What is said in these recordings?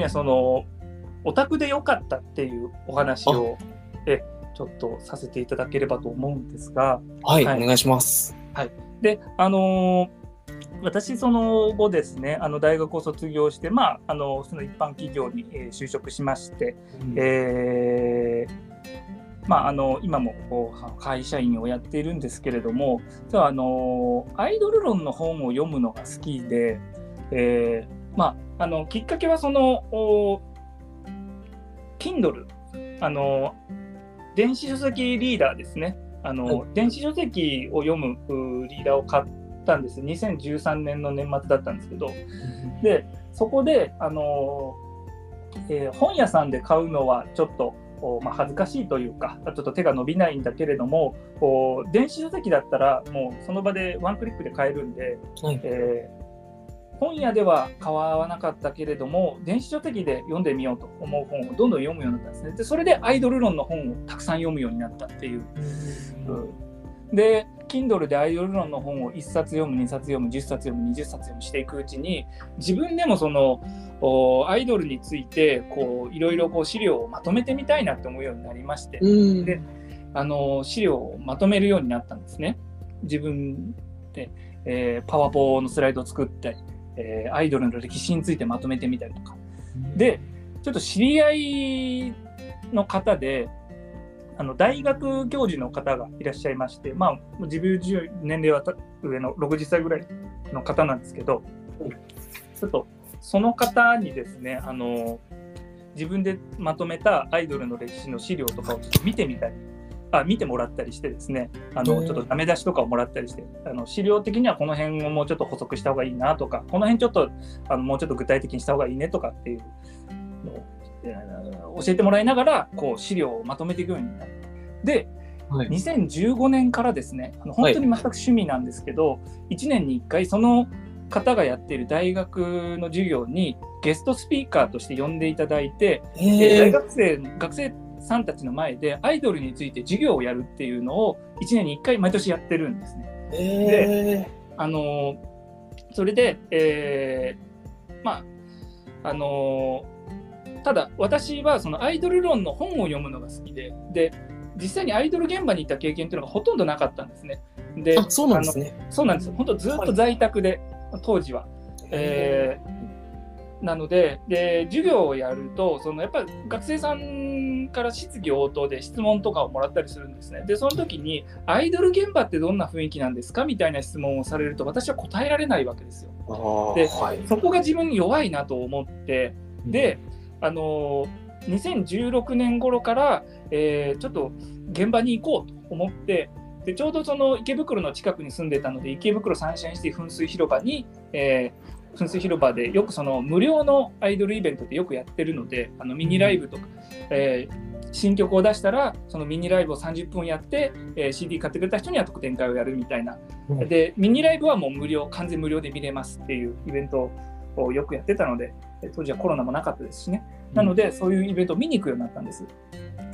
ねそのオタクでよかったっていうお話をえちょっとさせていただければと思うんですが、はい、はい。お願いします。であのー私その後ですねあの大学を卒業してまああのその一般企業に、えー就職しまして、えーまあ、あの今もこう会社員をやっているんですけれども実はあのアイドル論の本を読むのが好きで、えーまあ、あのきっかけはそのお Kindle あの電子書籍リーダーですね。あの、は電子書籍を読むうリーダーを買ったんです。2013年の年末だったんですけど。でそこであの、えー本屋さんで買うのはちょっと、おまあ、恥ずかしいというかちょっと手が伸びないんだけれどもこう電子書籍だったらもうその場でワンクリックで買えるんで、はい。えー本屋では買わなかったけれども電子書籍で読んでみようと思う本をどんどん読むようになったんですね。でそれでアイドル論の本をたくさん読むようになったっていう。で Kindle でアイドル論の本を1冊読む2冊読む10冊読む20冊読むしていくうちに自分でもそのおアイドルについてこういろいろこう資料をまとめてみたいなって思うようになりまして、うん。であの資料をまとめるようになったんですね。自分で、えーパワポのスライドを作ったり、えーアイドルの歴史についてまとめてみたりとか。でちょっと知り合いの方であの大学教授の方がいらっしゃいまして、まあ、自分年齢はた上の60歳ぐらいの方なんですけど、ちょっとその方にですねあの自分でまとめたアイドルの歴史の資料とかをちょっと見てみたりあ見てもらったりしてですねあのうんちょっとダメ出しとかをもらったりしてあの資料的にはこの辺をもうちょっと補足した方がいいなとかこの辺ちょっとあのもうちょっと具体的にした方がいいねとかっていうのを、えー教えてもらいながらこう資料をまとめていくようになってではい。2015年からですねあの本当に全く趣味なんですけど、1年に1回その方がやっている大学の授業にゲストスピーカーとして呼んでいただいて、えー。大えー学生学生さんたちの前でアイドルについて授業をやるっていうのを1年に1回毎年やってるんですね。えあのーそれで、えーまああのーただ私はそのアイドル論の本を読むのが好きでで実際にアイドル現場に行った経験っていうのがほとんどなかったんですね。でそうなんですね。そうなんです本当ずっと在宅で、当時は。えなのでで授業をやるとそのやっぱり学生さんから質疑応答で質問とかをもらったりするんですね。でその時にアイドル現場ってどんな雰囲気なんですかみたいな質問をされると私は答えられないわけですよ。ではいそこが自分に弱いなと思ってで、あのー2016年頃から、えーちょっと現場に行こうと思ってでちょうどその池袋の近くに住んでたので池袋サンシャインシティ噴水広場に、えー噴水広場でよくその無料のアイドルイベントってよくやってるのであのミニライブとか、えー新曲を出したらそのミニライブを30分やって、えー CD 買ってくれた人には特典会をやるみたいな。うん。でミニライブはもう無料完全無料で見れますっていうイベントをよくやってたのでえ当時はコロナもなかったですしねなのでそういうイベントを見に行くようになったんです。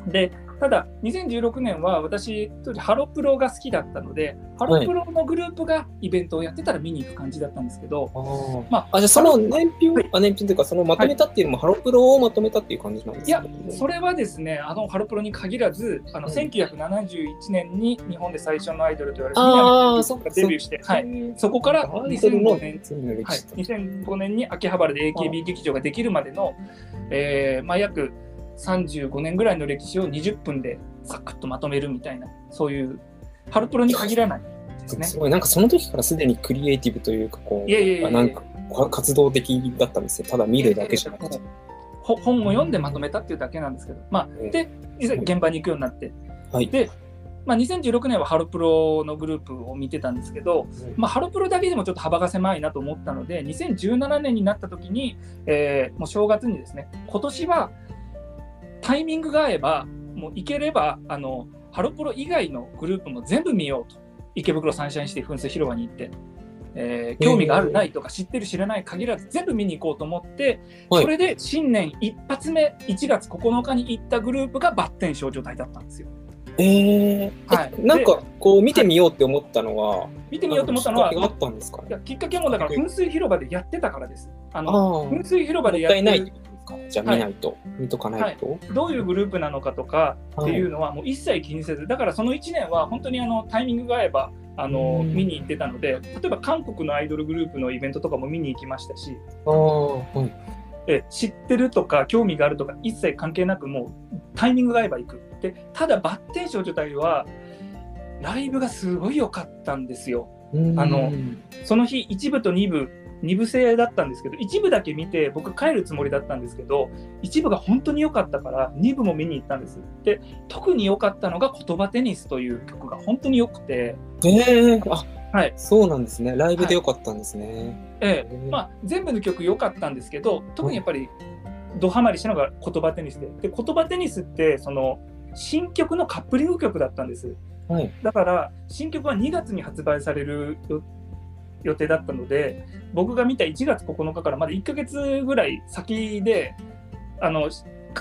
でただ2016年は私当時ハロプロが好きだったのでハロプロのグループがイベントをやってたら見に行く感じだったんですけど、あーまあじゃあその年表、はい。あ年表というかそのまとめたっていうのもハロプロをまとめたっていう感じなんですい。やかそれはですねあのハロプロに限らずあのうん1971年に日本で最初のアイドルと言われるあー南がデビューして、はい、いそこからアイドルの2005年はい。史、と2005年に秋葉原で AKB 劇場ができるまでの、えーまあ、約35年ぐらいの歴史を20分でサクッとまとめるみたいなそういうハロプロに限らないですね。すごい。なんかその時からすでにクリエイティブというかこういやいやいやいや。あなんかこ活動的だったんですよただ見るだけじゃなくて、ほ本を読んでまとめたっていうだけなんですけど、まあ、うんで実際現場に行くようになって、はい。で、まあ、2016年はハロプロのグループを見てたんですけど、まあ、ハロプロだけでもちょっと幅が狭いなと思ったので2017年になった時に、えーもう正月にですね今年はタイミングが合えばもう行ければあのハロプロ以外のグループも全部見ようと池袋サンシャインシティ噴水広場に行って、えー興味があるないとか知ってる知らない限らず全部見に行こうと思って、はい。それで新年一発目1月9日に行ったグループがバッテン少女隊だったんですよ。えーはい。えなんかこう見てみようって思ったのは、見てみようと思ったのはきっかけがあったんですか？いやきっかけもだから噴水広場でやってたからです。あの噴水広場でやってる。ないじゃあ見ないと、見とかないと、どういうグループなのかとかっていうのはもう一切気にせず。だからその1年は本当にあのタイミングが合えばあのうん。見に行ってたので例えば韓国のアイドルグループのイベントとかも見に行きましたし。ああはい。え知ってるとか興味があるとか一切関係なくもうタイミングが合えば行くでただバッテン少女隊はライブがすごい良かったんですよ。うん。あのその日1部と2部2部制だったんですけど1部だけ見て僕帰るつもりだったんですけど1部が本当に良かったから2部も見に行ったんです。で特に良かったのが「言葉テニス」という曲が本当に良くて、ええあはい。そうなんですね。ライブでよかったんですね、ええ。まあ、全部の曲良かったんですけど特にやっぱりドハマりしたのが「言葉テニスで」で言葉テニスってその新曲のカップリング曲だったんです。はい。だから新曲は2月に発売されるよ予定だったので僕が見た1月9日からまだ1ヶ月ぐらい先であの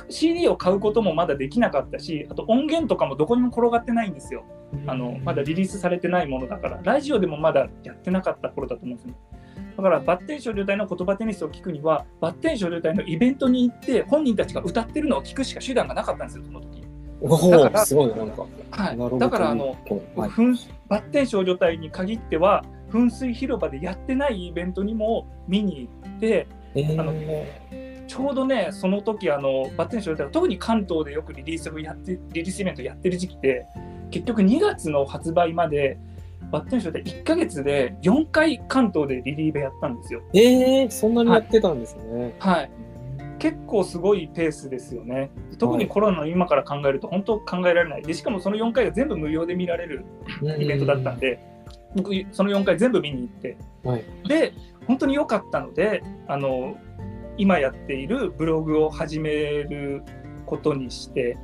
CD を買うこともまだできなかったしあと音源とかもどこにも転がってないんですよ。あのまだリリースされてないものだから。ラジオでもまだやってなかった頃だと思うんですねだからバッテン少女隊の言葉テニスを聞くにはバッテン少女隊のイベントに行って本人たちが歌ってるのを聞くしか手段がなかったんですよその時。おだからおすごいなんか、はい。なるほどだからあのはい、噴バッテン少女隊に限っては噴水広場でやってないイベントにも見に行ってえー。あのちょうどねその時あのバッテン少女隊は特に関東でよくリリースをやってリリースイベントやってる時期で結局2月の発売までバッテン少女隊1ヶ月で4回関東でリリーベやったんですよ。えー、そんなにやってたんですね、はい結構すごいペースですよね。特にコロナの今から考えると本当考えられない。でしかもその4回が全部無料で見られるイベントだったんで、僕その4回全部見に行って、はい。で本当に良かったのであの今やっているブログを始めることにして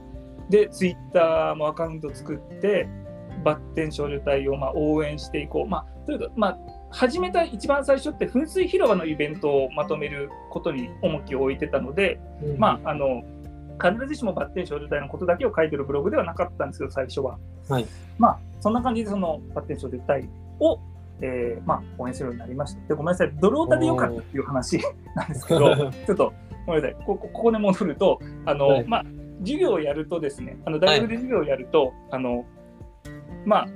でツイッターもアカウント作ってバッテン少女隊をまあ応援していこう、まあ、というか、まあ、始めた一番最初って噴水広場のイベントをまとめることに重きを置いてたので、うん。まああの必ずしもバッテン少女隊のことだけを書いてるブログではなかったんですけど最初は。はい。まあそんな感じでそのバッテン少女隊を、えーまあ、応援するようになりました。でごめんなさい、ドロータでよかったっていう話なんですけど、ちょっとごめんなさい、ここここで戻ると、あの、はい。まあ、授業をやるとですね、あの大学で授業をやると、あの、まあ、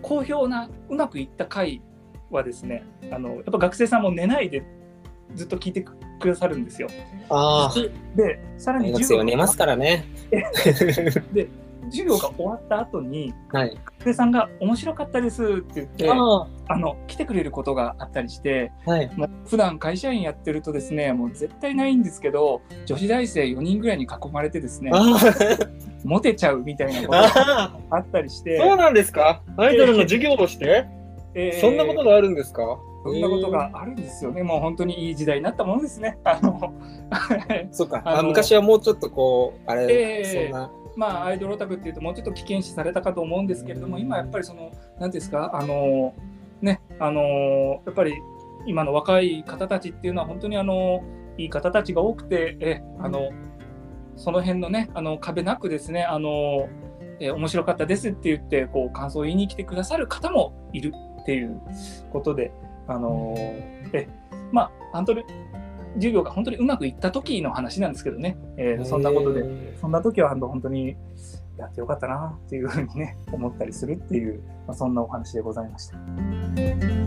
好評な、うまくいった回はですね、あの、やっぱ学生さんも寝ないでずっと聞いてくださるんですよ。あで、さらに授業寝ますからね。授業が終わった後に、はい。学生さんが面白かったですって言って、ああの来てくれることがあったりして、あはい。もう普段会社員やってるとですね、もう絶対ないんですけど、女子大生4人ぐらいに囲まれてですね、あモテちゃうみたいなことがああ。ったりして、そうなんですか？アイドルの授業をして、えー。そんなことがあるんですか？そんなことがあるんですよね。もう本当にいい時代になったものですね。あの。そうか。あ昔はもうちょっとこうあれ、ええそんな。まあアイドルオタクっていうともうちょっと危険視されたかと思うんですけれども、今やっぱりその何ですか？あのねあのやっぱり今の若い方たちっていうのは本当にあのいい方たちが多くて、えあのその辺のねあの壁なくですねあの、え面白かったですって言ってこう感想を言いに来てくださる方もいるっていうことであのえまあ本当に授業が本当にうまくいった時の話なんですけどね、えーそんなことで。そんな時はあの本当にやってよかったなっていうふうにね思ったりするっていう、まあ、そんなお話でございました。